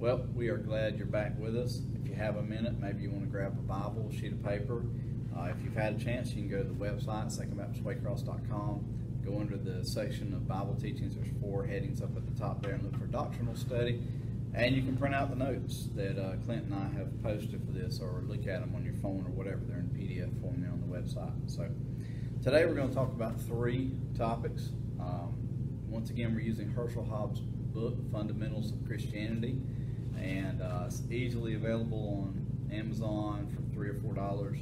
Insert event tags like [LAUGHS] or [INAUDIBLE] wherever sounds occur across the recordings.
Well, we are glad you're back with us. If you have a minute, maybe you want to grab a Bible, a sheet of paper. Uh, if you've had a chance, you can go to the website, secondbaptistwaycross.com. Go under the section of Bible teachings. There's four headings up at the top there and look for doctrinal study. And you can print out the notes that uh, Clint and I have posted for this or look at them on your phone or whatever. They're in PDF form there on the website. So today we're going to talk about three topics. Um, once again, we're using Herschel Hobbs' book, Fundamentals of Christianity, and uh, it's easily available on Amazon for three or four dollars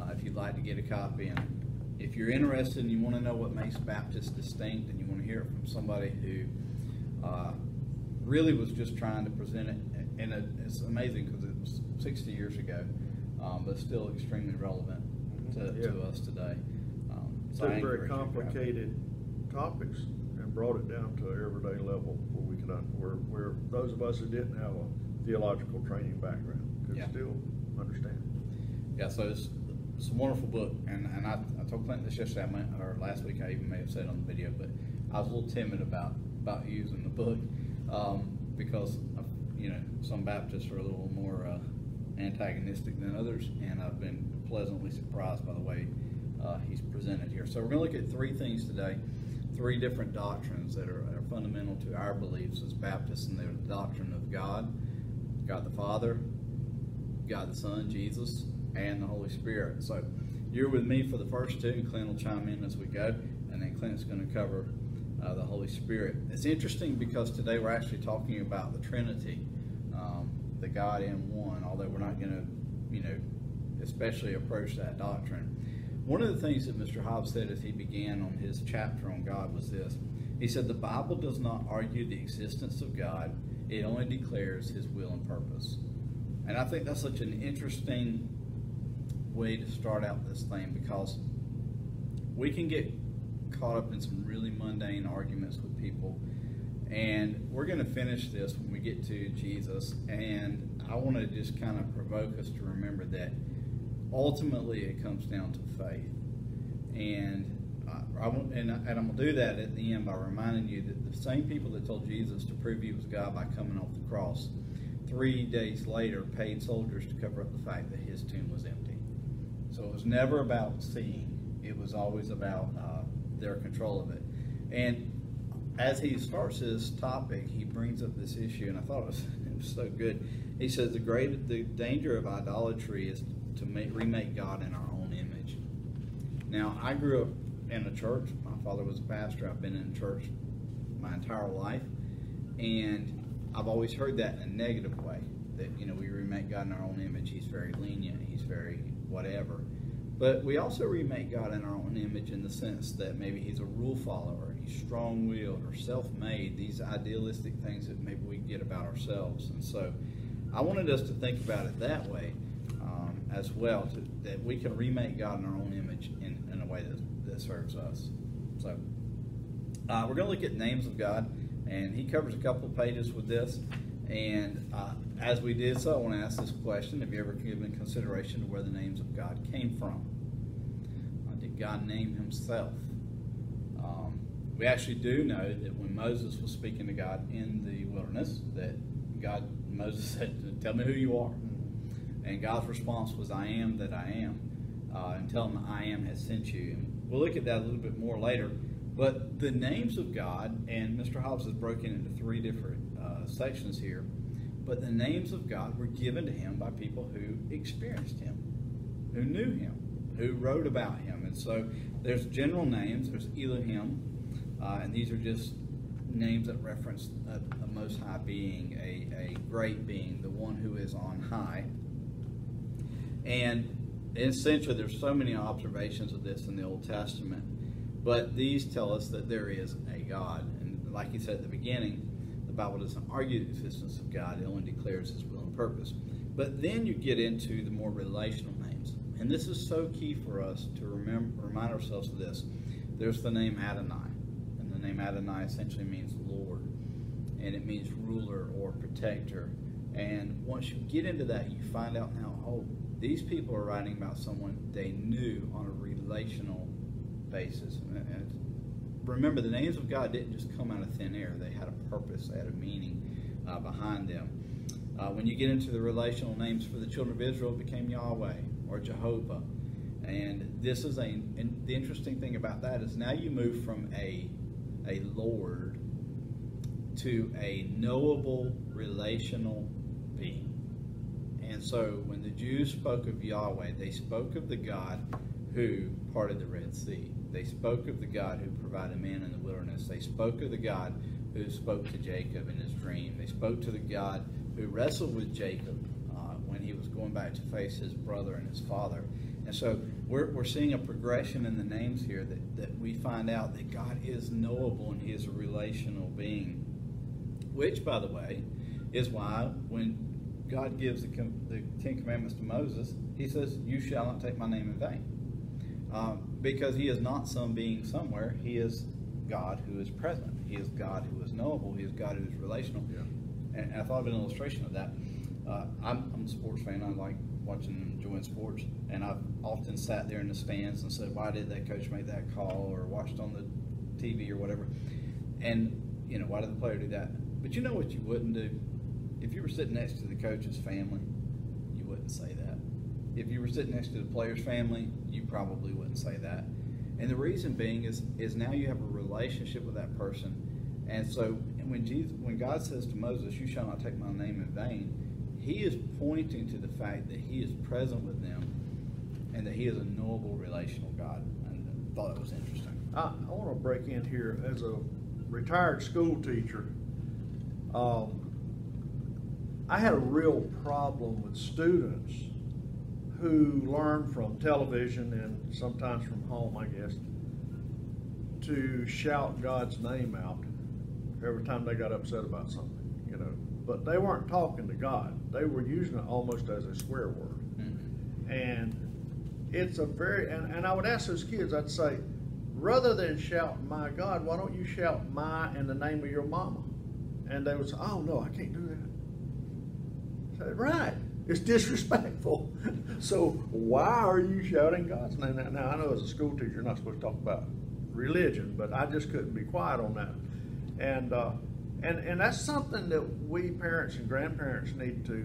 uh, if you'd like to get a copy. And if you're interested and you want to know what makes Baptists distinct, and you want to hear it from somebody who uh, really was just trying to present it, and it, it's amazing because it was 60 years ago, um, but still extremely relevant to, Yeah. to us today. Um, so very encourage you to grab it. complicated topics and brought it down to an everyday level where we could, where, where those of us who didn't have a theological training background could Yeah. still understand. Yeah, so it's, it's a wonderful book, and, and I, I told Clinton this yesterday, I might, or last week, I even may have said it on the video, but I was a little timid about, about using the book, um, because, of, you know, some Baptists are a little more, uh, antagonistic than others, and I've been pleasantly surprised by the way, uh, he's presented here. So we're gonna look at three things today, three different doctrines that are, are fundamental to our beliefs as Baptists, and they're the doctrine of God, God the Father, God the Son, Jesus, and the Holy Spirit. So you're with me for the first two, and Clint will chime in as we go, and then Clint's going to cover uh, the Holy Spirit. It's interesting because today we're actually talking about the Trinity, um, the God in one, although we're not going to, you know, especially approach that doctrine. One of the things that Mr. Hobbs said as he began on his chapter on God was this. He said, The Bible does not argue the existence of God, it only declares his will and purpose. And I think that's such an interesting way to start out this thing because we can get caught up in some really mundane arguments with people. And we're going to finish this when we get to Jesus. And I want to just kind of provoke us to remember that ultimately it comes down to faith. And I, want, and, I- and I'm going to do that at the end by reminding you that the same people that told Jesus to prove he was God by coming off the cross, three days later paid soldiers to cover up the fact that his tomb was empty. So it was never about seeing, it was always about uh, their control of it. And as he starts this topic, he brings up this issue, and I thought it was, [LAUGHS] it was so good. He says the great the danger of idolatry is to make, remake God in our own image. Now, I grew up in a church. My father was a pastor. I've been in church my entire life, and I've always heard that in a negative way. That you know we remake God in our own image. He's very lenient. He's very whatever. But we also remake God in our own image in the sense that maybe he's a rule follower, he's strong-willed or self-made. These idealistic things that maybe we get about ourselves. And so, I wanted us to think about it that way um, as well, to, that we can remake God in our own image in, in a way that, that serves us. So, uh, we're going to look at names of God, and he covers a couple pages with this. And uh, as we did so, I want to ask this question Have you ever given consideration to where the names of God came from? Uh, did God name himself? Um, we actually do know that when Moses was speaking to God in the wilderness, that God, Moses [LAUGHS] said, Tell me who you are. And God's response was, I am that I am. Uh, and tell him, I am has sent you. And we'll look at that a little bit more later. But the names of God, and Mr. Hobbs has broken into three different uh, sections here, but the names of God were given to him by people who experienced him, who knew him, who wrote about him. And so there's general names, there's Elohim, uh, and these are just names that reference a, a most high being, a, a great being, the one who is on high. And essentially, there's so many observations of this in the Old Testament, but these tell us that there is a God. And like he said at the beginning, the Bible doesn't argue the existence of God, it only declares his will and purpose. But then you get into the more relational names. And this is so key for us to remember, remind ourselves of this. There's the name Adonai, and the name Adonai essentially means Lord, and it means ruler or protector. And once you get into that, you find out now, oh, these people are writing about someone they knew on a relational basis. And- remember, the names of God didn't just come out of thin air; they had a purpose, they had a meaning uh, behind them. Uh, when you get into the relational names for the children of Israel, it became Yahweh or Jehovah. And this is a, and the interesting thing about that is now you move from a, a Lord to a knowable relational. And so when the Jews spoke of Yahweh, they spoke of the God who parted the Red Sea. They spoke of the God who provided man in the wilderness. They spoke of the God who spoke to Jacob in his dream. They spoke to the God who wrestled with Jacob uh, when he was going back to face his brother and his father. And so we're, we're seeing a progression in the names here that, that we find out that God is knowable and he is a relational being. Which, by the way, is why when God gives the, the Ten Commandments to Moses, he says, You shall not take my name in vain. Um, because he is not some being somewhere. He is God who is present. He is God who is knowable. He is God who is relational. Yeah. And I thought of an illustration of that. Uh, I'm, I'm, a sports fan. I like watching and enjoying sports. And I've often sat there in the stands and said, why did that coach make that call? Or watched on the TV or whatever. And, you know, why did the player do that? But you know what you wouldn't do? If you were sitting next to the coach's family, you wouldn't say that. If you were sitting next to the player's family, you probably wouldn't say that. And the reason being is is now you have a relationship with that person. And so when Jesus when God says to Moses, You shall not take my name in vain, he is pointing to the fact that he is present with them and that he is a knowable relational God. And I thought it was interesting. I, I want to break in here as a retired school teacher. Um, I had a real problem with students who learn from television and sometimes from home, I guess, to shout God's name out every time they got upset about something, you know. But they weren't talking to God. They were using it almost as a swear word. Mm-hmm. And it's a very, and, and I would ask those kids, I'd say, rather than shout my God, why don't you shout my in the name of your mama? And they would say, oh no, I can't do that. Said, right. It's disrespectful. [LAUGHS] so why are you shouting God's name? Now, now I know as a school teacher you're not supposed to talk about religion, but I just couldn't be quiet on that. And uh, and and that's something that we parents and grandparents need to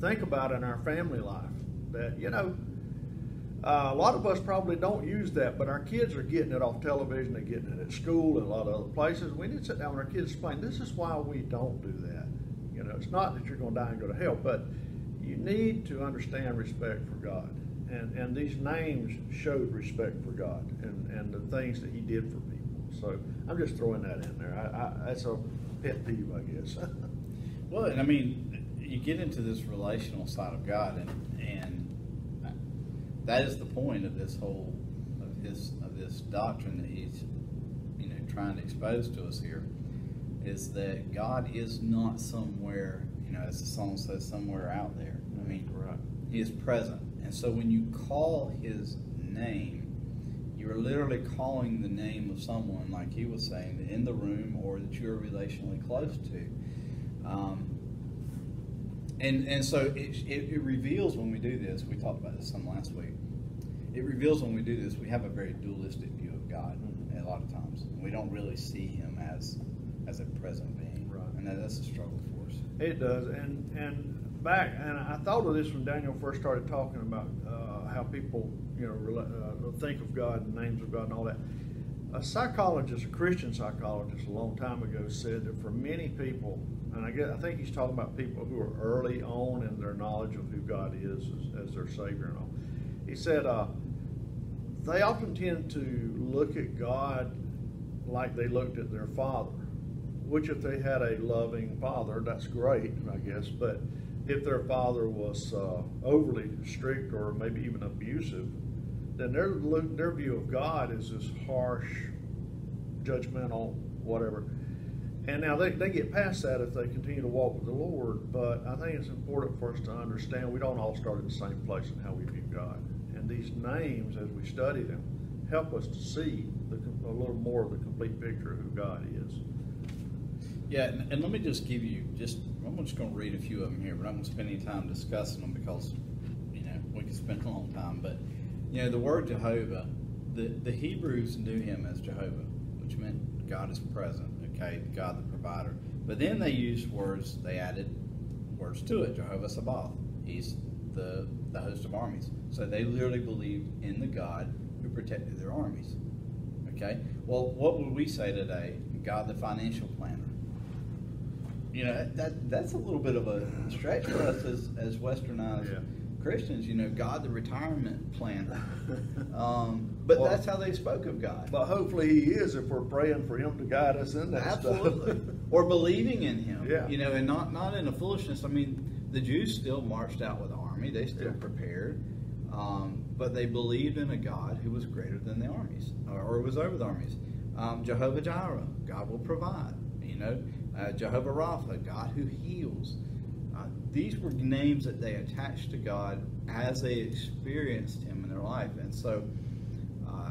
think about in our family life. That you know, uh, a lot of us probably don't use that, but our kids are getting it off television, they're getting it at school and a lot of other places. We need to sit down with our kids and explain this is why we don't do that. You know, it's not that you're going to die and go to hell, but you need to understand respect for God. And, and these names showed respect for God and, and the things that He did for people. So I'm just throwing that in there. I, I, that's a pet peeve, I guess. [LAUGHS] well, I mean, you get into this relational side of God, and, and that is the point of this whole of his of this doctrine that he's you know trying to expose to us here is that God is not somewhere you know, as the song says, somewhere out there. I mean, right. He is present. And so when you call His name, you are literally calling the name of someone, like he was saying, in the room or that you're relationally close to. Um, and, and so it, it, it, reveals when we do this, we talked about this some last week, it reveals when we do this, we have a very dualistic view of God a lot of times. We don't really see Him as, as a present being. Right. And that, that's a struggle for us. it does, and and back, and I thought of this when Daniel first started talking about uh, how people, you know, uh, think of God and names of God and all that. A psychologist, a Christian psychologist, a long time ago said that for many people, and I guess I think he's talking about people who are early on in their knowledge of who God is as, as their Savior and all. He said uh, they often tend to look at God like they looked at their father which if they had a loving father, that's great, I guess. But if their father was uh, overly strict or maybe even abusive, then their their view of God is this harsh, judgmental, whatever. And now they, they get past that if they continue to walk with the Lord. But I think it's important for us to understand we don't all start at the same place in how we view God. And these names, as we study them, help us to see the, a little more of the complete picture of who God is. Yeah, and, and, let me just give you just I'm just going to read a few of them here, but I'm going to spend any time discussing them because you know we could spend a long time. But you know the word Jehovah, the the Hebrews knew him as Jehovah, which meant God is present. Okay, God the provider. But then they used words. They added words to it, Jehovah Sabaoth. He's the, the host of armies. So they literally believed in the God who protected their armies. Okay? Well, what would we say today? God the financial planner. You know, that that's a little bit of a stretch for us as, as westernized Yeah. Christians, you know, God the retirement plan, [LAUGHS] Um, but Well- that's how they spoke of God. But hopefully he is if we're praying for him to guide us in that Absolutely. stuff. [LAUGHS] or believing in him. Yeah. You know, and not not in a foolishness. I mean, the Jews still marched out with the army. They still Yeah. prepared. Um, but they believed in a God who was greater than the armies, or, or was over the armies. Um, Jehovah Jireh, God will provide. You know, uh, Jehovah Rapha, God who heals. Uh, these were names that they attached to God as they experienced Him in their life, and so uh,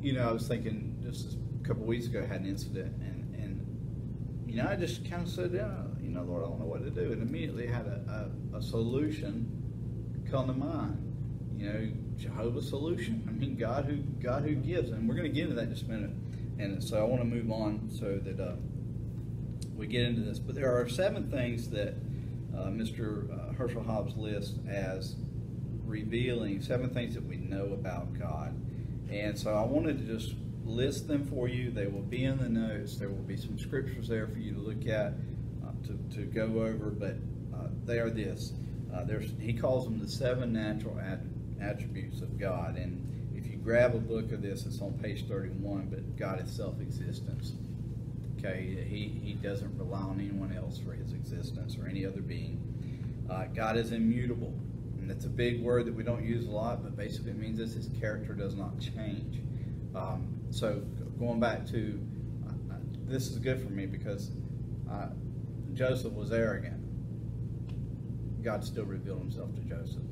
you know, I was thinking just a couple weeks ago, I had an incident, and, and you know, I just kind of said, yeah, you know, Lord, I don't know what to do, and immediately had a, a, a solution come to mind. You know, Jehovah's solution. I mean, God who God who gives, and we're going to get into that in just a minute. And so I want to move on so that uh, we get into this. But there are seven things that uh, Mr. uh, Herschel Hobbs lists as revealing seven things that we know about God. And so I wanted to just list them for you. They will be in the notes. There will be some scriptures there for you to look at, uh, to, to go over, but uh, they are this. Uh, there's, he calls them the seven natural at- attributes of God. And if you grab a book of this, it's on page 31, but God is self existence. Okay, he, he doesn't rely on anyone else for his existence or any other being. Uh, God is immutable. And that's a big word that we don't use a lot, but basically it means this his character does not change. Um, so going back to uh, this is good for me because uh, Joseph was arrogant. God still revealed himself to Joseph.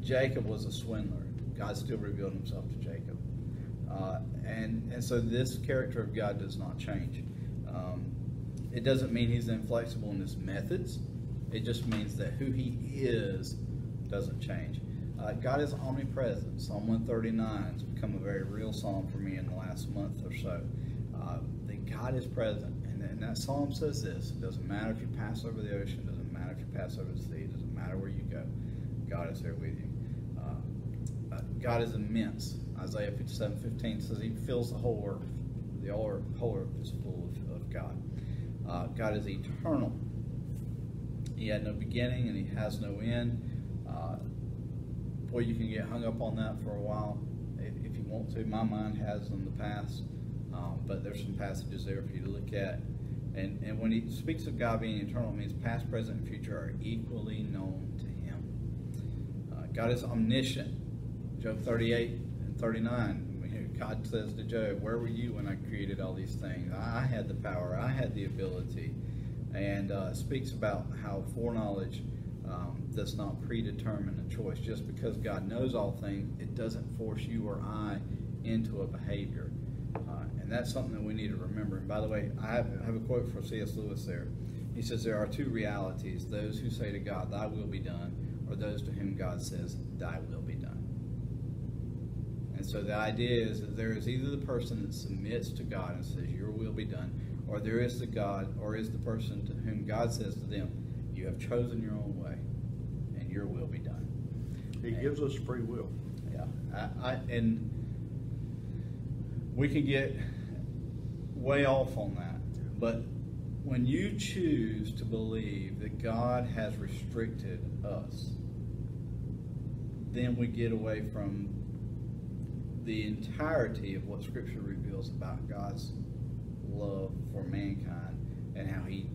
Jacob was a swindler. God still revealed himself to Jacob. Uh, and, and so this character of God does not change. Um, it doesn't mean he's inflexible in his methods. It just means that who he is doesn't change. Uh, God is omnipresent. Psalm 139 has become a very real psalm for me in the last month or so. Uh, that God is present. And, and that psalm says this it doesn't matter if you pass over the ocean, it doesn't matter if you pass over the sea, it doesn't matter where you go. God is there with you. Uh, uh, God is immense. Isaiah 57 15 says he fills the whole earth. The whole earth, whole earth is full. Uh, God is eternal. He had no beginning and he has no end. Uh, boy, you can get hung up on that for a while if, if you want to. My mind has in the past, um, but there's some passages there for you to look at. And, and when he speaks of God being eternal, it means past, present, and future are equally known to him. Uh, God is omniscient. Job 38 and 39. God says to Job, Where were you when I created all these things? I had the power, I had the ability. And uh, speaks about how foreknowledge um, does not predetermine a choice. Just because God knows all things, it doesn't force you or I into a behavior. Uh, and that's something that we need to remember. And by the way, I have, I have a quote from C.S. Lewis there. He says, There are two realities those who say to God, Thy will be done, or those to whom God says, Thy will. And so the idea is that there is either the person that submits to God and says, Your will be done, or there is the God, or is the person to whom God says to them, You have chosen your own way, and your will be done. He gives us free will. Yeah, I, I, and we can get way off on that, but when you choose to believe that God has restricted us, then we get away from the entirety of what Scripture reveals about God's love for mankind and how He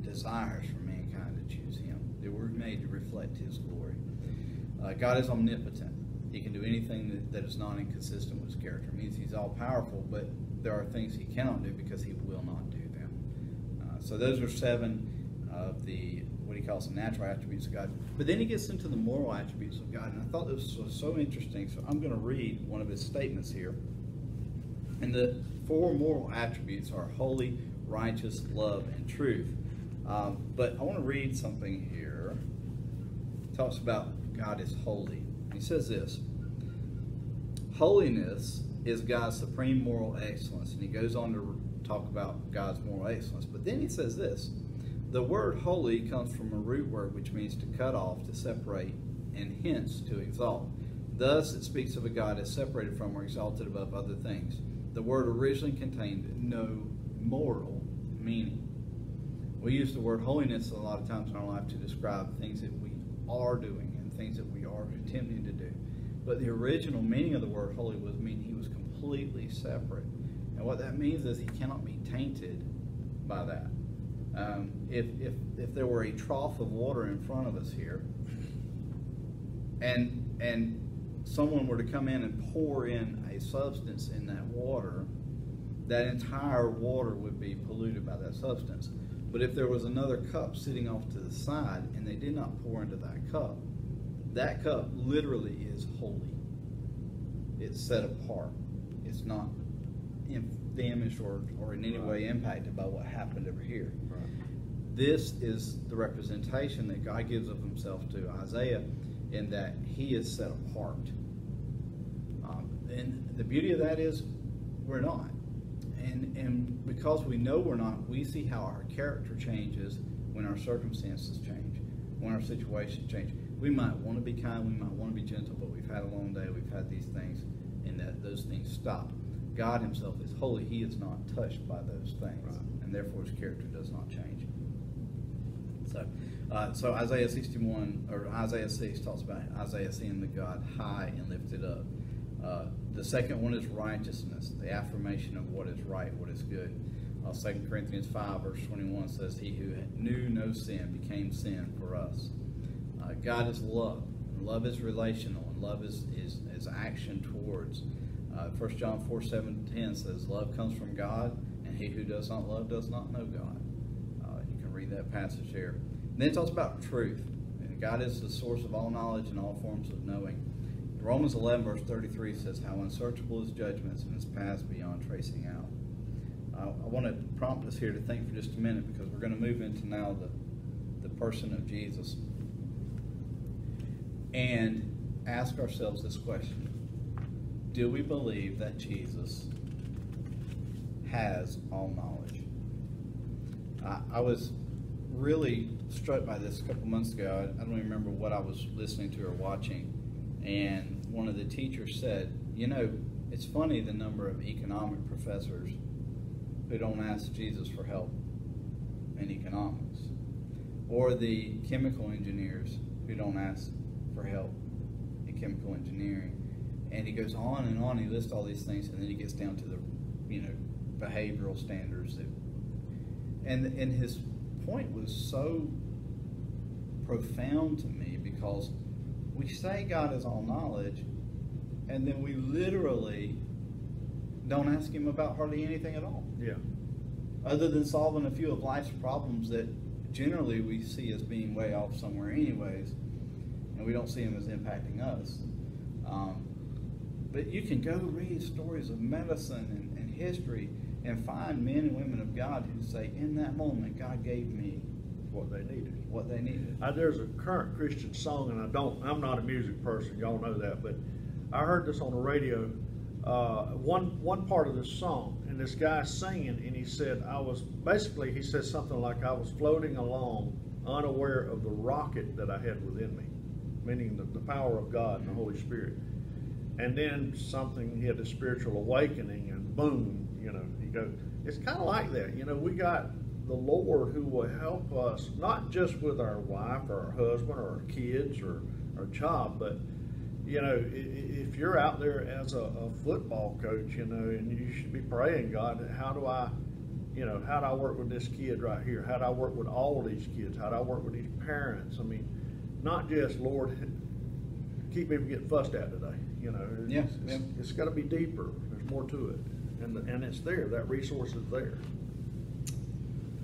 desires for mankind to choose Him. That we're made to reflect His glory. Uh, God is omnipotent. He can do anything that, that is not inconsistent with His character. It means He's all powerful, but there are things He cannot do because He will not do them. Uh, so those are seven of the what he calls the natural attributes of God. But then he gets into the moral attributes of God, and I thought this was so interesting. So I'm going to read one of his statements here. And the four moral attributes are holy, righteous, love, and truth. Um, but I want to read something here. It talks about God is holy. He says this Holiness is God's supreme moral excellence. And he goes on to talk about God's moral excellence. But then he says this the word holy comes from a root word which means to cut off, to separate, and hence to exalt. Thus, it speaks of a God as separated from or exalted above other things. The word originally contained no moral meaning. We use the word holiness a lot of times in our life to describe things that we are doing and things that we are attempting to do. But the original meaning of the word holy was mean he was completely separate. And what that means is he cannot be tainted by that. Um, if, if, if there were a trough of water in front of us here, and, and someone were to come in and pour in a substance in that water, that entire water would be polluted by that substance. But if there was another cup sitting off to the side and they did not pour into that cup, that cup literally is holy. It's set apart. It's not damaged or, or in any way impacted by what happened over here. Right. This is the representation that God gives of himself to Isaiah in that he is set apart. Um, and the beauty of that is we're not. And, and because we know we're not, we see how our character changes when our circumstances change, when our situation change. We might want to be kind, we might want to be gentle, but we've had a long day, we've had these things, and that those things stop. God Himself is holy; He is not touched by those things, Right. and therefore His character does not change. So, uh, so Isaiah 61 or Isaiah 6 talks about Isaiah seeing the God high and lifted up. Uh, the second one is righteousness, the affirmation of what is right, what is good. Uh, 2 Corinthians 5, verse 21 says, He who knew no sin became sin for us. Uh, God is love. And love is relational, and love is, is, is action towards. Uh, 1 John 4, 7 10 says, Love comes from God, and he who does not love does not know God. Uh, you can read that passage there. And then it talks about truth. And God is the source of all knowledge and all forms of knowing. Romans 11, verse 33 says, How unsearchable is judgments and his paths beyond tracing out. Uh, I want to prompt us here to think for just a minute because we're going to move into now the, the person of Jesus and ask ourselves this question Do we believe that Jesus has all knowledge? I, I was really struck by this a couple months ago. I, I don't even remember what I was listening to or watching. And one of the teachers said, You know, it's funny the number of economic professors who don't ask Jesus for help in economics, or the chemical engineers who don't ask for help in chemical engineering. And he goes on and on. He lists all these things, and then he gets down to the, you know, behavioral standards. That, and and his point was so profound to me because we say God is all knowledge, and then we literally don't ask Him about hardly anything at all, Yeah. other than solving a few of life's problems that generally we see as being way off somewhere, anyways, and we don't see Him as impacting us. Um, but you can go read stories of medicine and, and history and find men and women of God who say, in that moment, God gave me What they needed. what they needed. Uh, there's a current Christian song, and I don't, I'm not a music person, y'all know that, but I heard this on the radio. Uh, one one part of this song, and this guy's singing, and he said, I was basically, he said something like, I was floating along, unaware of the rocket that I had within me, meaning the, the power of God and the Holy Spirit. And then something, had a spiritual awakening, and boom, you know, he goes, it's kind of like that, you know, we got the Lord who will help us, not just with our wife or our husband or our kids or our job, but you know, if you're out there as a, a football coach, you know, and you should be praying, God, how do I, you know, how do I work with this kid right here? How do I work with all these kids? How do I work with these parents? I mean, not just Lord, [LAUGHS] keep me from getting fussed at today. You know, it's, Yeah, it's, yeah. it's got to be deeper. There's more to it, and and it's there. That resource is there.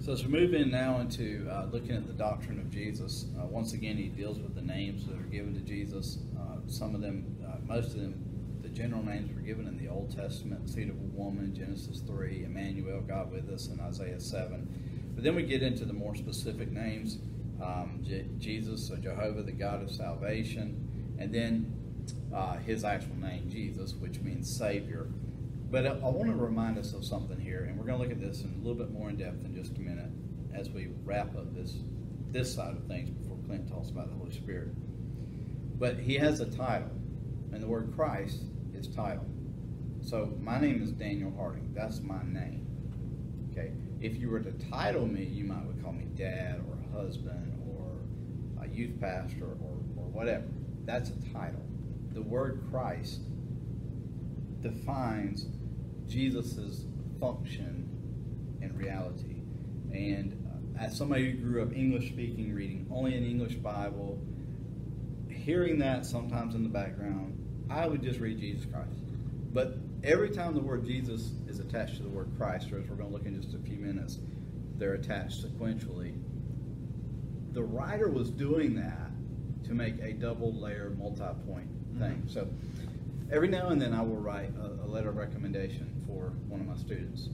So as we move in now into uh, looking at the doctrine of Jesus, uh, once again he deals with the names that are given to Jesus. Uh, some of them, uh, most of them, the general names were given in the Old Testament: seed of a woman, Genesis three, Emmanuel, God with us, in Isaiah seven. But then we get into the more specific names: um, Je- Jesus, or Jehovah, the God of salvation, and then uh, his actual name, Jesus, which means Savior. But I, I want to remind us of something here, and we're going to look at this in a little bit more in depth in just a minute. as we wrap up this this side of things before Clint talks about the Holy Spirit. But he has a title, and the word Christ is title. So my name is Daniel Harding. That's my name. Okay. If you were to title me, you might would call me dad or husband or a youth pastor or, or whatever. That's a title. The word Christ defines Jesus's function and reality. And uh, as somebody who grew up English speaking, reading only an English Bible, hearing that sometimes in the background, I would just read Jesus Christ. But every time the word Jesus is attached to the word Christ, or as we're going to look in just a few minutes, they're attached sequentially. The writer was doing that to make a double layer, multi point thing. So every now and then I will write a, a letter of recommendation for one of my students.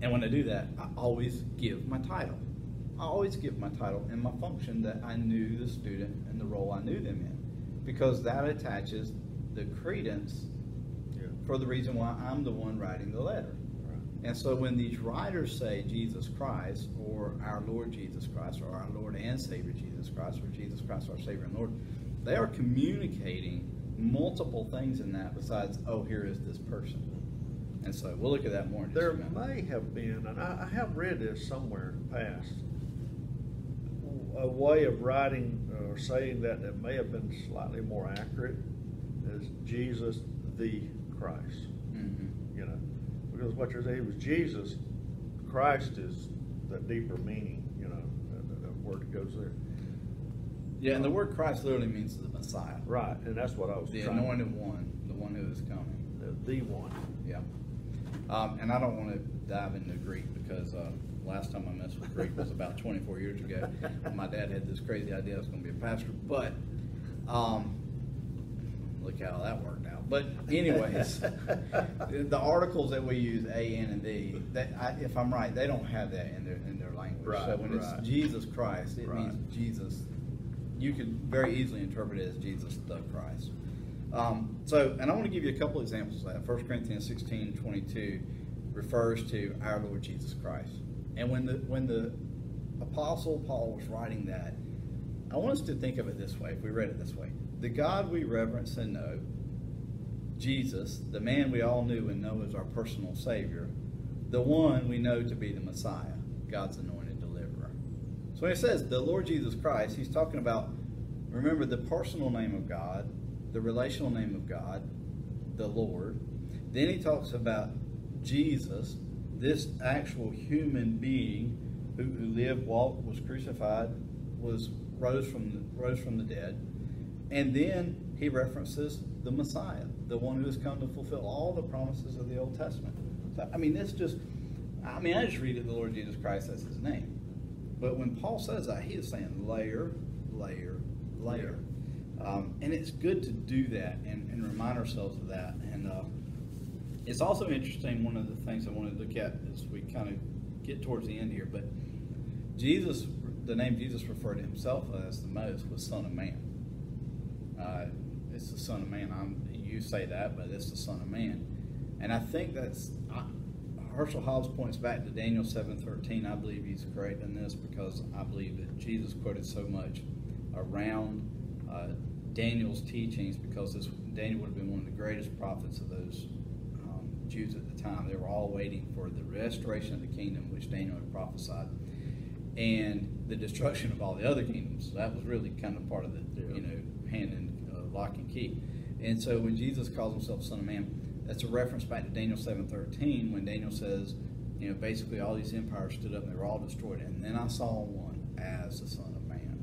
And when I do that, I always give my title. I always give my title and my function that I knew the student and the role I knew them in. Because that attaches the credence Yeah. for the reason why I'm the one writing the letter. And so when these writers say Jesus Christ or our Lord Jesus Christ or our Lord and Savior Jesus Christ or Jesus Christ our Savior and Lord, they are communicating multiple things in that besides, oh, here is this person. And so we'll look at that more in There may have been, and I, I have read this somewhere in the past, a way of writing or saying that that may have been slightly more accurate is Jesus the Christ. Mhm. You know, because what you're saying, he was Jesus. Christ is the deeper meaning. You know, the, the word that goes there. Yeah, and the word Christ literally means the Messiah, Right, and that's what I was the trying. anointed one, the one who is coming. The, the one. Yeah. Um, and I don't want to dive into Greek because uh, last time I messed with Greek was about 24 years ago. [LAUGHS] My dad had this crazy idea I was going to be a pastor, but um, look how that worked out. But anyways, [LAUGHS] the, articles that we use, A, N, and D, that I, if I'm right, they don't have that in their in their language. so when right. it's Jesus Christ, it Right. means Jesus. You could very easily interpret it as Jesus the Christ. Um, so, and I want to give you a couple examples of that. 1 Corinthians 16, 22 refers to our Lord Jesus Christ. And when the when the apostle Paul was writing that, I want us to think of it this way, if we read it this way. The God we reverence and know, Jesus, the man we all knew and know as our personal Savior, the one we know to be the Messiah, God's anointed. So when it says the Lord Jesus Christ, he's talking about, remember, the personal name of God, the relational name of God, the Lord. Then he talks about Jesus, this actual human being who, who lived, walked, was crucified, was rose from the, rose from the dead. And then he references the Messiah, the one who has come to fulfill all the promises of the Old Testament. So, I mean, this just, I mean, I just read it, the Lord Jesus Christ, that's his name. But when Paul says that, he is saying layer, layer, layer. Um, and it's good to do that and, and remind ourselves of that. And uh, it's also interesting, one of the things I want to look at as we kind of get towards the end here, but Jesus, the name Jesus referred to himself as the most was Son of Man. Uh, it's the Son of Man. I'm, you say that, but it's the Son of Man. And I think that's, I, Herschel Hobbs points back to Daniel 7.13. I believe he's correct in this because I believe that Jesus quoted so much around uh, Daniel's teachings because this, Daniel would have been one of the greatest prophets of those um, Jews at the time. They were all waiting for the restoration of the kingdom, which Daniel had prophesied, and the destruction of all the other kingdoms. So that was really kind of part of the, Yeah. you know, hand and uh, lock and key. And so when Jesus calls himself Son of Man, that's a reference back to Daniel 7.13 when Daniel says, you know, basically all these empires stood up and they were all destroyed. And then I saw one as the Son of Man.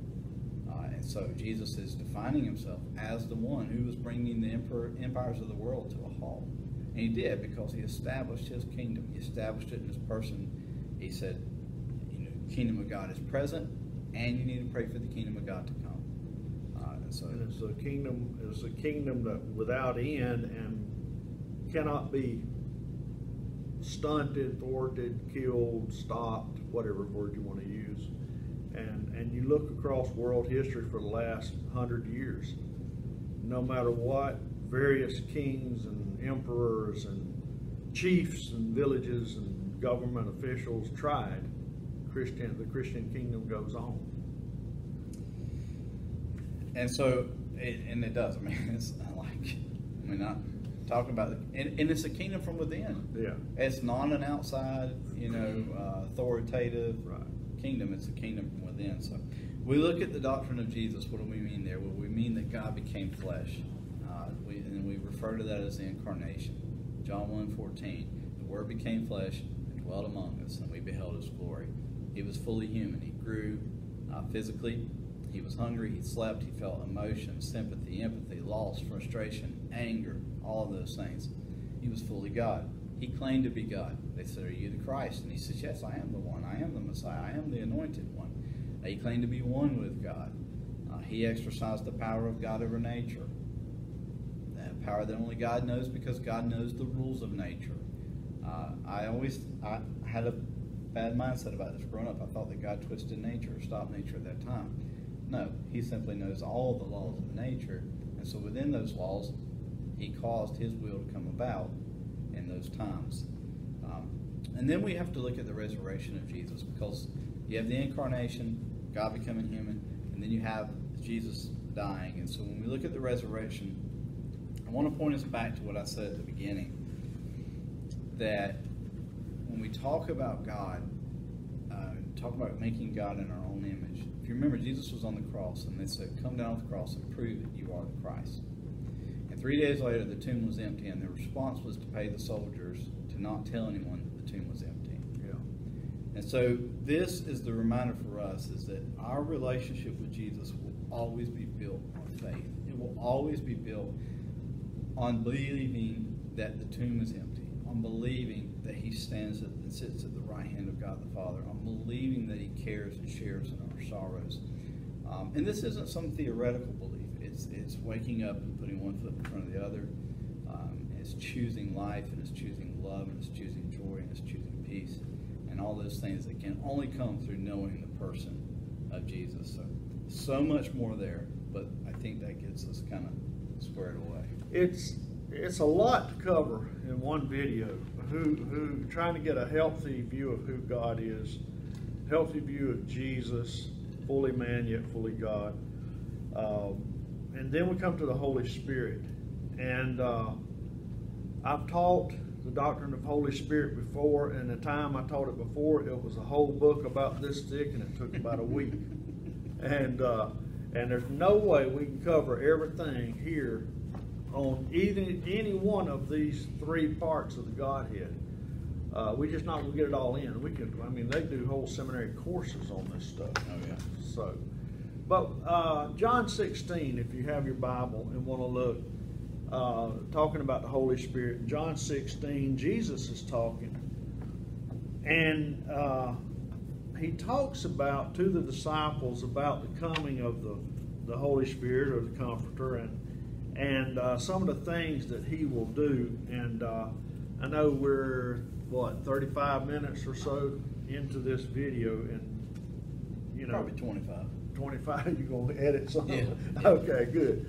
Uh, and so Jesus is defining himself as the one who was bringing the emperor, empires of the world to a halt. And he did because he established his kingdom. He established it in his person. He said, you know, kingdom of God is present, and you need to pray for the kingdom of God to come. Uh, and so, And it's a kingdom, it's a kingdom that without end and cannot be stunted, thwarted, killed, stopped, whatever word you want to use. And and you look across world history for the last hundred years, no matter what various kings and emperors and chiefs and villages and government officials tried, Christian the Christian kingdom goes on. And so, it, and it does. I mean, [LAUGHS] it's like I mean, not talking about, the, and, and it's a kingdom from within. Yeah. It's not an outside, you know, uh, authoritative Right. kingdom. It's a kingdom from within. So, we look at the doctrine of Jesus. What do we mean there? Well, we mean that God became flesh. Uh, we, and we refer to that as the incarnation. John 1 14, The Word became flesh and dwelt among us, and we beheld his glory. He was fully human. He grew uh, physically. He was hungry. He slept. He felt emotion, sympathy, empathy, loss, frustration, anger, all of those things. He was fully God. He claimed to be God. They said, Are you the Christ? And he says, Yes, I am the one. I am the Messiah. I am the anointed one. He claimed to be one with God. Uh, he exercised the power of God over nature. That power that only God knows because God knows the rules of nature. Uh, I always I had a bad mindset about this growing up. I thought that God twisted nature or stopped nature at that time. No, He simply knows all the laws of nature, and so within those laws, He caused His will to come about in those times. Um, and then we have to look at the resurrection of Jesus because you have the incarnation, God becoming human, and then you have Jesus dying. And so when we look at the resurrection, I want to point us back to what I said at the beginning that when we talk about God, uh, talk about making God in our own image. If you remember, Jesus was on the cross, and they said, "Come down off the cross and prove that you are the Christ." Three days later, the tomb was empty, and the response was to pay the soldiers to not tell anyone that the tomb was empty. Yeah. And so this is the reminder for us is that our relationship with Jesus will always be built on faith. It will always be built on believing that the tomb is empty, on believing that he stands at, and sits at the right hand of God the Father, on believing that he cares and shares in our sorrows. Um, and this isn't some theoretical belief. It's it's waking up and putting one foot in front of the other. Um, it's choosing life and it's choosing love and it's choosing joy and it's choosing peace and all those things that can only come through knowing the person of Jesus. So so much more there, but I think that gets us kind of squared away. It's it's a lot to cover in one video. Who who trying to get a healthy view of who God is, healthy view of Jesus, fully man yet fully God, um, and then we come to the Holy Spirit. And uh, I've taught the doctrine of Holy Spirit before, and the time I taught it before, it was a whole book about this thick, and it took about a week. [LAUGHS] And uh, and there's no way we can cover everything here on either any one of these three parts of the Godhead. Uh, we just not gonna get it all in. We could, I mean, they do whole seminary courses on this stuff. Oh yeah. So, but uh, John 16, if you have your Bible and want to look, uh, talking about the Holy Spirit, John 16, Jesus is talking, and uh, he talks about to the disciples about the coming of the the Holy Spirit or the Comforter, and and uh, some of the things that he will do. And uh, I know we're what 35 minutes or so into this video, and you know Probably 25. 25 [LAUGHS] you're going to edit some? Yeah. [LAUGHS] okay good.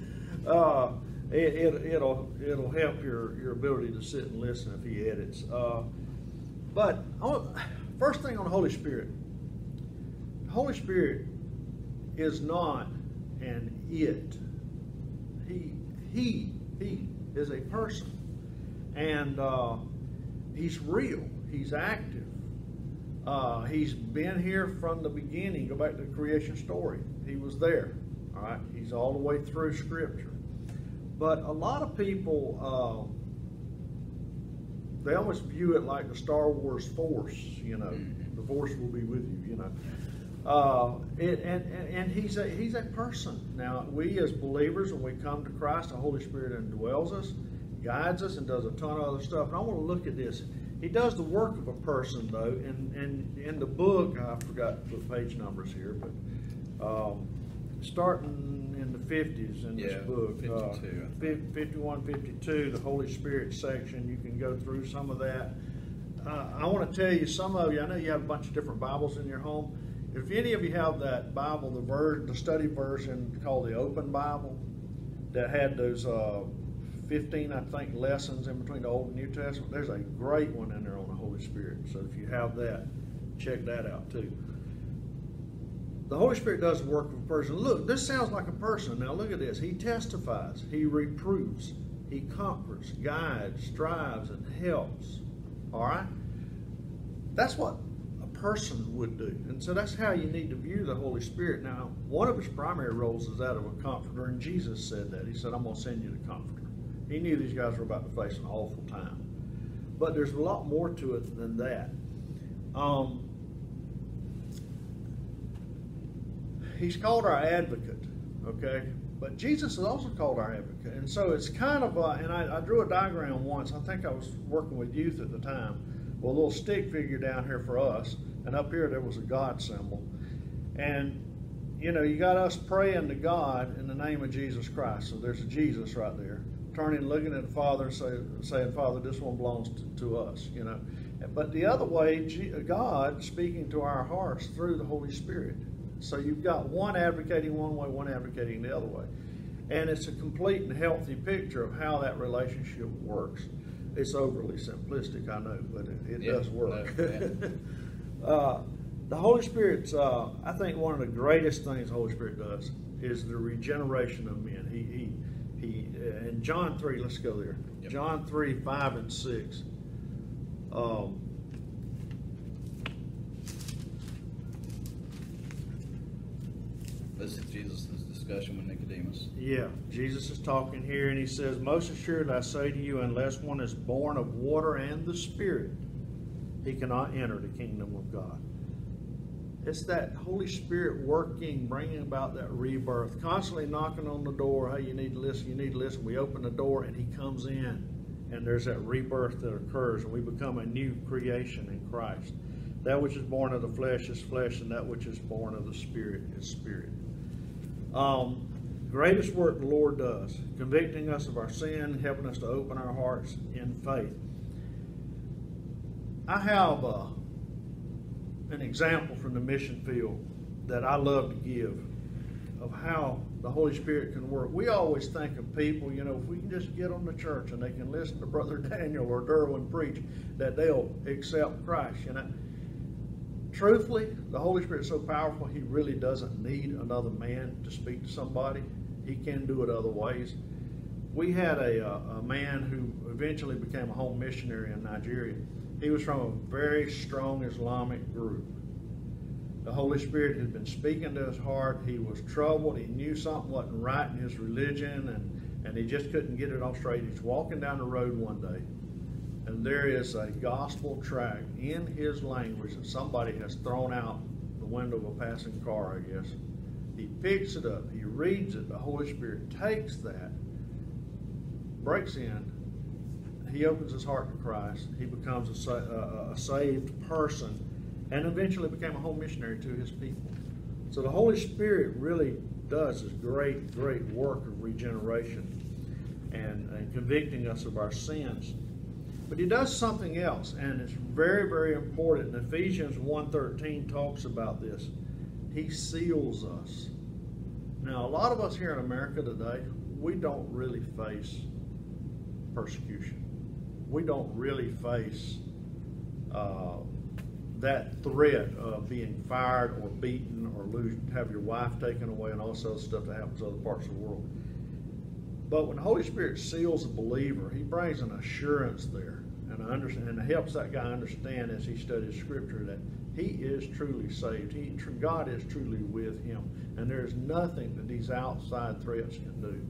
Uh, it, it, it'll it'll help your your ability to sit and listen if he edits. Uh, but want, first thing on the holy spirit. The holy spirit is not an it. He he he is a person. And uh, he's real. He's active uh, he's been here from the beginning. Go back to the creation story. He was there. All right. He's all the way through Scripture. But a lot of people, uh, they almost view it like the Star Wars Force. You know, Mhm. the Force will be with you. You know. Uh, it, and, and and he's a he's a person. Now we as believers, when we come to Christ, the Holy Spirit indwells us, guides us, and does a ton of other stuff. And I want to look at this. He does the work of a person, though, and and in the book, I forgot to put page numbers here, but um, starting in the fifties in this book, uh, 52, I fif- 51, 52, the Holy Spirit section. You can go through some of that. Uh, I want to tell you, some of you, I know you have a bunch of different Bibles in your home. If any of you have that Bible, the ver- the study version called the Open Bible, that had those uh, 15, I think, lessons in between the Old and New Testament, there's a great one in there on the Holy Spirit. So if you have that, check that out too. The Holy Spirit does the work of a person. Look, this sounds like a person. Now look at this. He testifies, he reproves, he comforts, guides, strives, and helps. All right? That's what a person would do. And so that's how you need to view the Holy Spirit. Now, one of his primary roles is that of a comforter, and Jesus said that. He said, I'm going to send you the comforter. He knew these guys were about to face an awful time. But there's a lot more to it than that. Um, he's called our advocate, okay? But Jesus is also called our advocate. And so it's kind of, a, and I, I drew a diagram once. I think I was working with youth at the time. Well, a little stick figure down here for us. And up here there was a God symbol. And, you know, you got us praying to God in the name of Jesus Christ. So there's a Jesus right there. Turning, looking at the Father and say, saying, Father, this one belongs to, to us, you know. But the other way, God speaking to our hearts through the Holy Spirit. So you've got one advocating one way, one advocating the other way. And it's a complete and healthy picture of how that relationship works. It's overly simplistic, I know, but it, it Yeah, does work. no, [LAUGHS] uh, the Holy Spirit's, uh, I think one of the greatest things the Holy Spirit does is the regeneration of men. He, he, in John 3, let's go there. Yep. John 3, 5 and 6. Um, This is Jesus' discussion with Nicodemus. Yeah, Jesus is talking here, and he says, Most assuredly I say to you, unless one is born of water and the Spirit, he cannot enter the kingdom of God. It's that Holy Spirit working, bringing about that rebirth, constantly knocking on the door. Hey, you need to listen, you need to listen. We open the door, and he comes in, and there's that rebirth that occurs, and we become a new creation in Christ. That which is born of the flesh is flesh, and that which is born of the Spirit is spirit. Um, greatest work the Lord does, convicting us of our sin, helping us to open our hearts in faith. I have uh, an example from the mission field that I love to give of how the Holy Spirit can work. We always think of people, you know, if we can just get them to church and they can listen to Brother [LAUGHS] Daniel or Derwin preach, that they'll accept Christ. You know, truthfully, the Holy Spirit's so powerful, He really doesn't need another man to speak to somebody. He can do it other ways. We had a, uh, a man who eventually became a home missionary in Nigeria. He was from a very strong Islamic group. The Holy Spirit had been speaking to his heart. He was troubled. He knew something wasn't right in his religion, and, and he just couldn't get it all straight. He's walking down the road one day, and there is a gospel tract in his language that somebody has thrown out the window of a passing car, I guess. He picks it up, he reads it, the Holy Spirit takes that, breaks in, he opens his heart to Christ, he becomes a, a, a saved person, and eventually became a home missionary to his people. So the Holy Spirit really does this great, great work of regeneration and, and convicting us of our sins. But he does something else, and it's very, very important. Ephesians 1.13 talks about this. He seals us. Now, a lot of us here in America today, we don't really face persecution. We don't really face uh, that threat of being fired or beaten or lose, have your wife taken away and all this other stuff that happens in other parts of the world. But when the Holy Spirit seals a believer, He brings an assurance there, and understand, and helps that guy understand as he studies Scripture that he is truly saved. He, God is truly with him, and there is nothing that these outside threats can do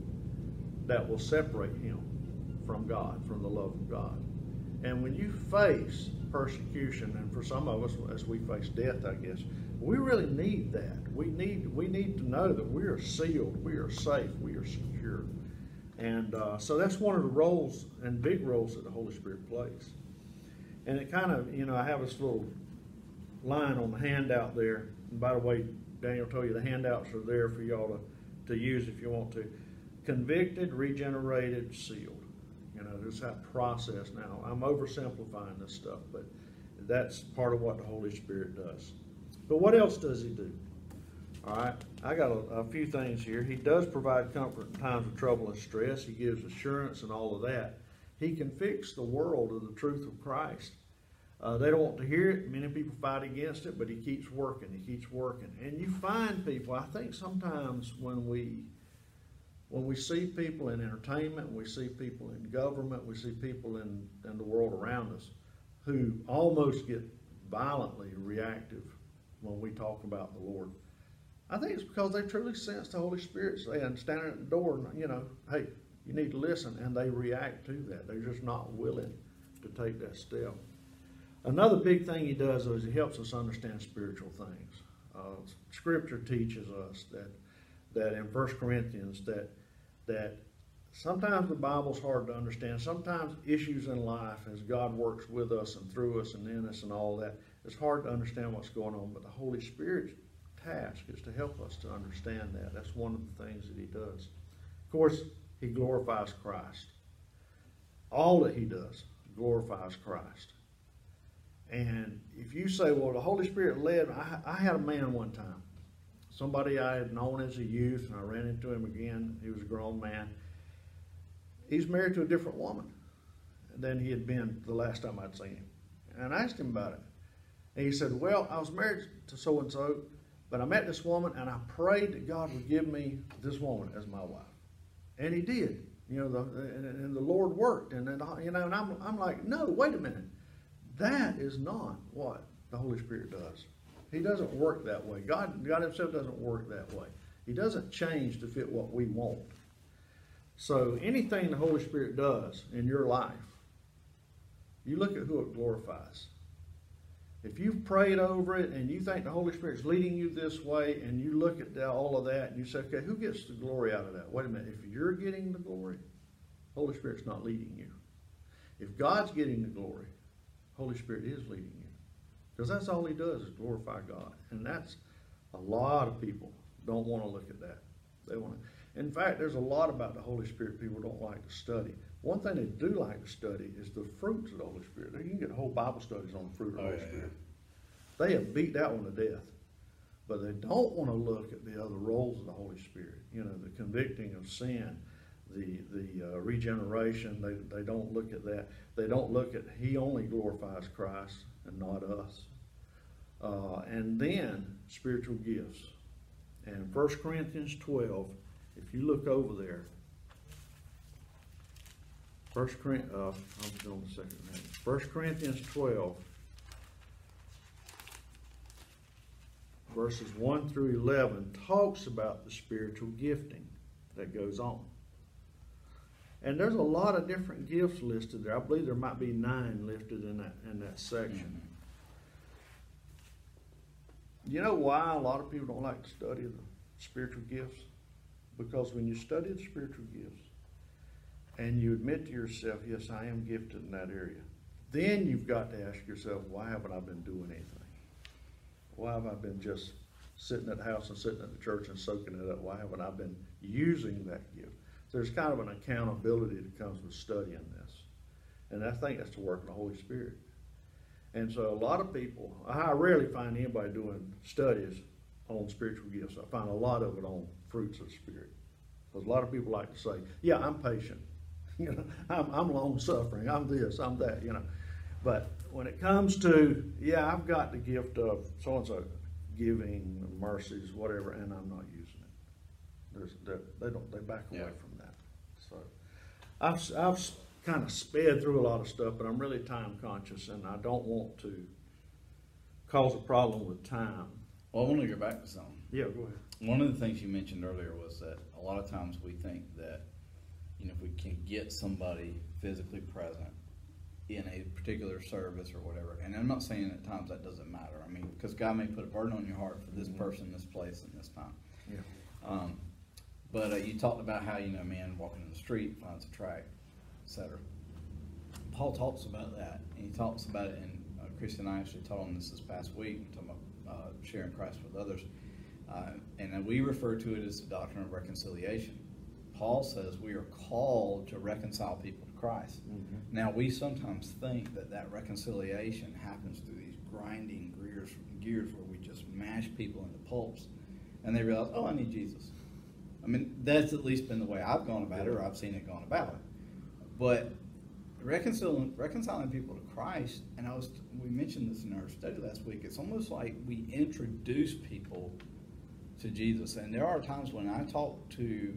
that will separate him from God, from the love of God. And when you face persecution, and for some of us, as we face death, I guess, we really need that. We need we need to know that we are sealed, we are safe, we are secure. And uh, so that's one of the roles and big roles that the Holy Spirit plays. And it kind of, you know, I have this little line on the handout there. And by the way, Daniel told you the handouts are there for y'all to, to use if you want to. Convicted, regenerated, sealed. You know, there's that process now. I'm oversimplifying this stuff, but that's part of what the Holy Spirit does. But what else does he do? All right, I got a, a few things here. He does provide comfort in times of trouble and stress. He gives assurance and all of that. He can fix the world of the truth of Christ. Uh, they don't want to hear it. Many people fight against it, but he keeps working. He keeps working, and you find people. I think sometimes when we when we see people in entertainment, we see people in government, we see people in, in the world around us who almost get violently reactive when we talk about the Lord. I think it's because they truly sense the Holy Spirit saying, standing at the door, and, you know, hey, you need to listen, and they react to that. They're just not willing to take that step. Another big thing he does is he helps us understand spiritual things. Uh, scripture teaches us that that in 1 Corinthians that that sometimes the Bible's hard to understand. Sometimes issues in life, as God works with us and through us and in us and all that, it's hard to understand what's going on. But the Holy Spirit's task is to help us to understand that. That's one of the things that He does. Of course, He glorifies Christ. All that He does glorifies Christ. And if you say, well, the Holy Spirit led, I, I had a man one time somebody I had known as a youth, and I ran into him again. He was a grown man. He's married to a different woman than he had been the last time I'd seen him. And I asked him about it. And he said, Well, I was married to so and so, but I met this woman and I prayed that God would give me this woman as my wife. And he did. You know, the, and, and the Lord worked. And, then, you know, and I'm, I'm like, No, wait a minute. That is not what the Holy Spirit does. He doesn't work that way. God, God Himself doesn't work that way. He doesn't change to fit what we want. So anything the Holy Spirit does in your life, you look at who it glorifies. If you've prayed over it and you think the Holy Spirit's leading you this way, and you look at all of that and you say, okay, who gets the glory out of that? Wait a minute. If you're getting the glory, Holy Spirit's not leading you. If God's getting the glory, Holy Spirit is leading you. Because that's all he does is glorify God. And that's a lot of people don't want to look at that. They want to. In fact, there's a lot about the Holy Spirit people don't like to study. One thing they do like to study is the fruits of the Holy Spirit. You can get whole Bible studies on the fruit of the Oh, Holy yeah, Spirit. They have beat that one to death. But they don't want to look at the other roles of the Holy Spirit. You know, the convicting of sin, the the uh, regeneration. They they don't look at that. They don't look at He only glorifies Christ and not us. Uh, and then spiritual gifts. And 1 Corinthians 12, if you look over there, 1 Corinthians, uh, I'm to second that. 1 Corinthians 12, verses 1 through 11, talks about the spiritual gifting that goes on. And there's a lot of different gifts listed there. I believe there might be nine listed in that in that section. You know why a lot of people don't like to study the spiritual gifts? Because when you study the spiritual gifts and you admit to yourself, yes, I am gifted in that area, then you've got to ask yourself, why haven't I been doing anything? Why have I been just sitting at the house and sitting at the church and soaking it up? Why haven't I been using that gift? There's kind of an accountability that comes with studying this. And I think that's the work of the Holy Spirit. And so a lot of people, I rarely find anybody doing studies on spiritual gifts. I find a lot of it on fruits of the Spirit. Because a lot of people like to say, yeah, I'm patient. [LAUGHS] You know, I'm, I'm long suffering. I'm this, I'm that, you know. But when it comes to, yeah, I've got the gift of so and so, giving, mercies, whatever, and I'm not using it. There's, they, they don't, they back away Yeah. from that. So I've, I've kind of sped through a lot of stuff, but I'm really time conscious and I don't want to cause a problem with time. Well, I want to go back to something. Yeah, go ahead. One of the things you mentioned earlier was that a lot of times we think that, you know, if we can get somebody physically present in a particular service or whatever, and I'm not saying at times that doesn't matter. I mean, because God may put a burden on your heart for this Mhm. person, this place, and this time. Yeah. Um, but uh, you talked about how you know a man walking in the street finds a track, etc. Paul talks about that, and he talks about it. And uh, Christy and I actually taught on this this past week, talking about uh, sharing Christ with others, uh, and we refer to it as the doctrine of reconciliation. Paul says we are called to reconcile people to Christ. Mhm. Now we sometimes think that that reconciliation happens through these grinding gears, gears where we just mash people into pulps, and they realize, oh, I need Jesus. I mean, that's at least been the way I've gone about it, or I've seen it gone about. But reconciling reconciling people to Christ, and I was we mentioned this in our study last week. It's almost like we introduce people to Jesus, and there are times when I talk to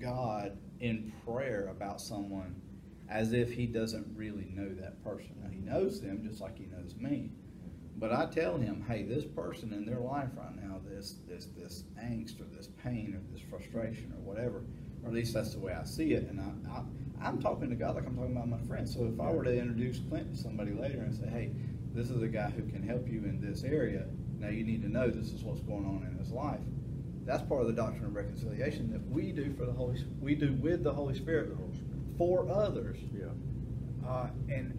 God in prayer about someone as if He doesn't really know that person. Now He knows them just like He knows me, but I tell Him, hey, this person in their life right now, this this this angst or this pain or this frustration or whatever, or at least that's the way I see it, and I. I I'm talking to God like I'm talking about my friend. So if I were to introduce Clint to somebody later and say, hey, this is a guy who can help you in this area, now you need to know this is what's going on in his life. That's part of the doctrine of reconciliation that we do for the Holy we do with the Holy Spirit for others. Yeah. Uh, and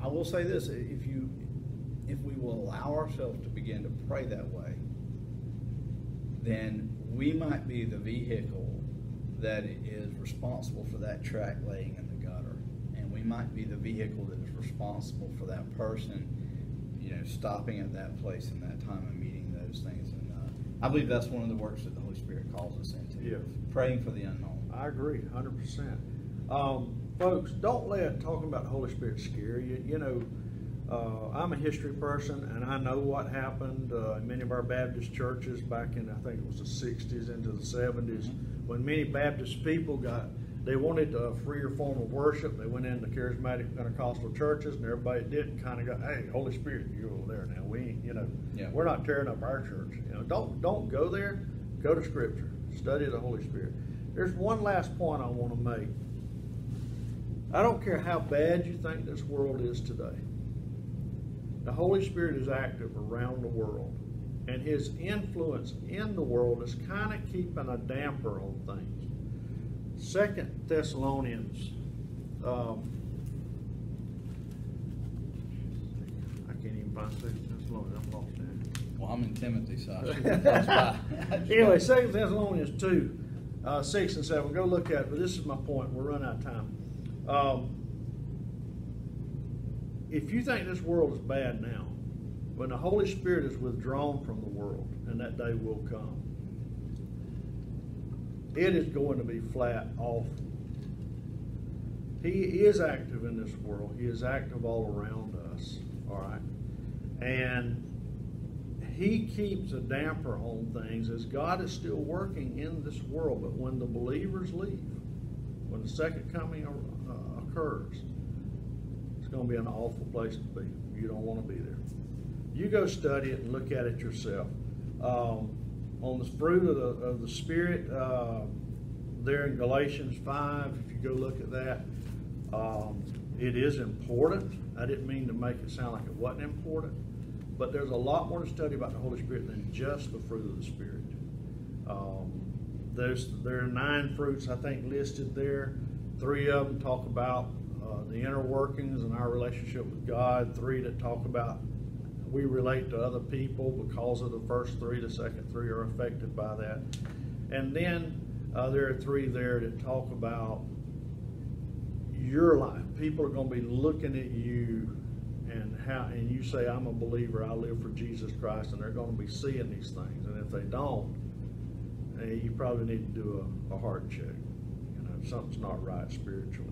I will say this: if you, if we will allow ourselves to begin to pray that way, then we might be the vehicle that is responsible for that track laying in the gutter, and we might be the vehicle that is responsible for that person, you know, stopping at that place in that time and meeting those things. And uh, I believe that's one of the works that the Holy Spirit calls us into. Yeah. praying for the unknown. I agree, hundred percent. Um, folks, don't let talking about the Holy Spirit scare you. You know, uh, I'm a history person, and I know what happened uh, in many of our Baptist churches back in I think it was the '60s into the '70s, when many Baptist people got they wanted a freer form of worship. They went into charismatic Pentecostal churches, and everybody did kind of go, "Hey, Holy Spirit, you're over there now. We, ain't, you know, Yeah. we're not tearing up our church. You know, don't don't go there. Go to Scripture. Study the Holy Spirit." There's one last point I want to make. I don't care how bad you think this world is today. The Holy Spirit is active around the world, and His influence in the world is kind of keeping a damper on things. Second Thessalonians, um, I can't even find Second Thessalonians. I'm lost now. Well, I'm in Timothy, so. [LAUGHS] [LAUGHS] Anyway, Second Thessalonians two, uh, six and seven. Go look at it. But this is my point. We're running out of time. Um, if you think this world is bad now, when the Holy Spirit is withdrawn from the world, and that day will come, it is going to be flat awful. He is active in this world. He is active all around us. All right, and he keeps a damper on things as God is still working in this world. But when the believers leave, when the second coming uh, occurs, it's going to be an awful place to be. You don't want to be there. You go study it and look at it yourself. Um, on the fruit of the, of the Spirit, uh, there in Galatians 5, if you go look at that, um, it is important. I didn't mean to make it sound like it wasn't important, but there's a lot more to study about the Holy Spirit than just the fruit of the Spirit. Um, there's there are nine fruits I think listed there. Three of them talk about uh, the inner workings and our relationship with God. Three that talk about we relate to other people because of the first three. The second three are affected by that. And then uh, there are three there that talk about your life. People are going to be looking at you and how, and you say, "I'm a believer. I live for Jesus Christ," and they're going to be seeing these things. And if they don't, eh, you probably need to do a, a heart check. You know, something's not right spiritually.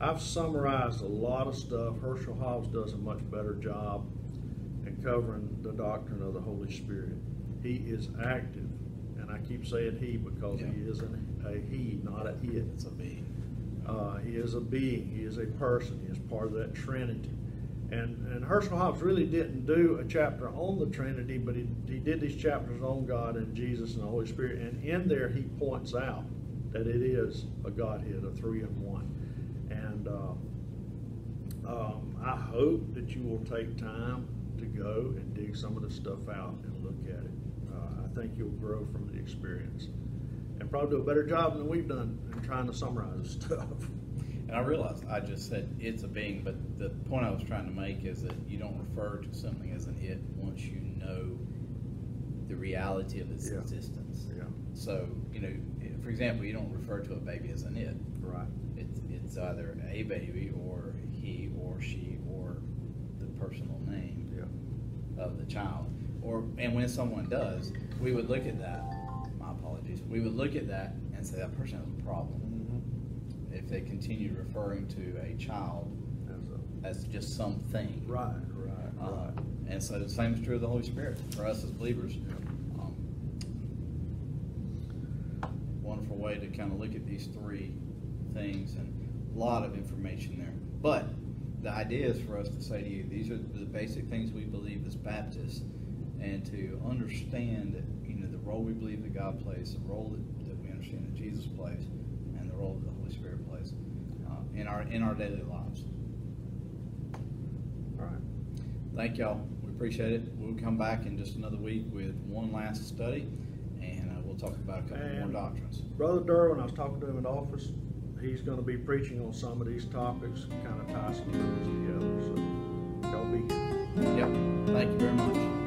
I've summarized a lot of stuff. Herschel Hobbs does a much better job covering the doctrine of the Holy Spirit. He is active, and I keep saying he because he is an, a he, not a it. It's a being. Uh, he is a being. He is a person. He is part of that Trinity. And, and Herschel Hobbs really didn't do a chapter on the Trinity, but he, he did these chapters on God and Jesus and the Holy Spirit. And in there, he points out that it is a Godhead, a three in one. And uh, um, I hope that you will take time to go and dig some of the stuff out and look at it. Uh, I think you'll grow from the experience and probably do a better job than we've done in trying to summarize [LAUGHS] stuff. And I realize I just said it's a being, but the point I was trying to make is that you don't refer to something as an it once you know the reality of its Yeah. existence. Yeah. So, you know, for example, you don't refer to a baby as an it. Right. It's, it's either a baby or he or she or personal name of the child. Or and when someone does, we would look at that. My apologies. We would look at that and say that person has a problem. if they continue referring to a child As as just something. right, right, Uh, right. And so the same is true of the Holy Spirit for us as believers. Um, Wonderful way to kind of look at these three things and a lot of information there. But the idea is for us to say to you, these are the basic things we believe as Baptists and to understand, you know, the role we believe that God plays, the role that, that we understand that Jesus plays, and the role that the Holy Spirit plays uh, in our in our daily lives. All right. Thank y'all. We appreciate it. We'll come back in just another week with one last study, and uh, we'll talk about a couple more doctrines. Brother Derwin, I was talking to him in office, he's gonna be preaching on some of these topics, kind of tie some things together, so y'all be here. Yep. Thank you very much.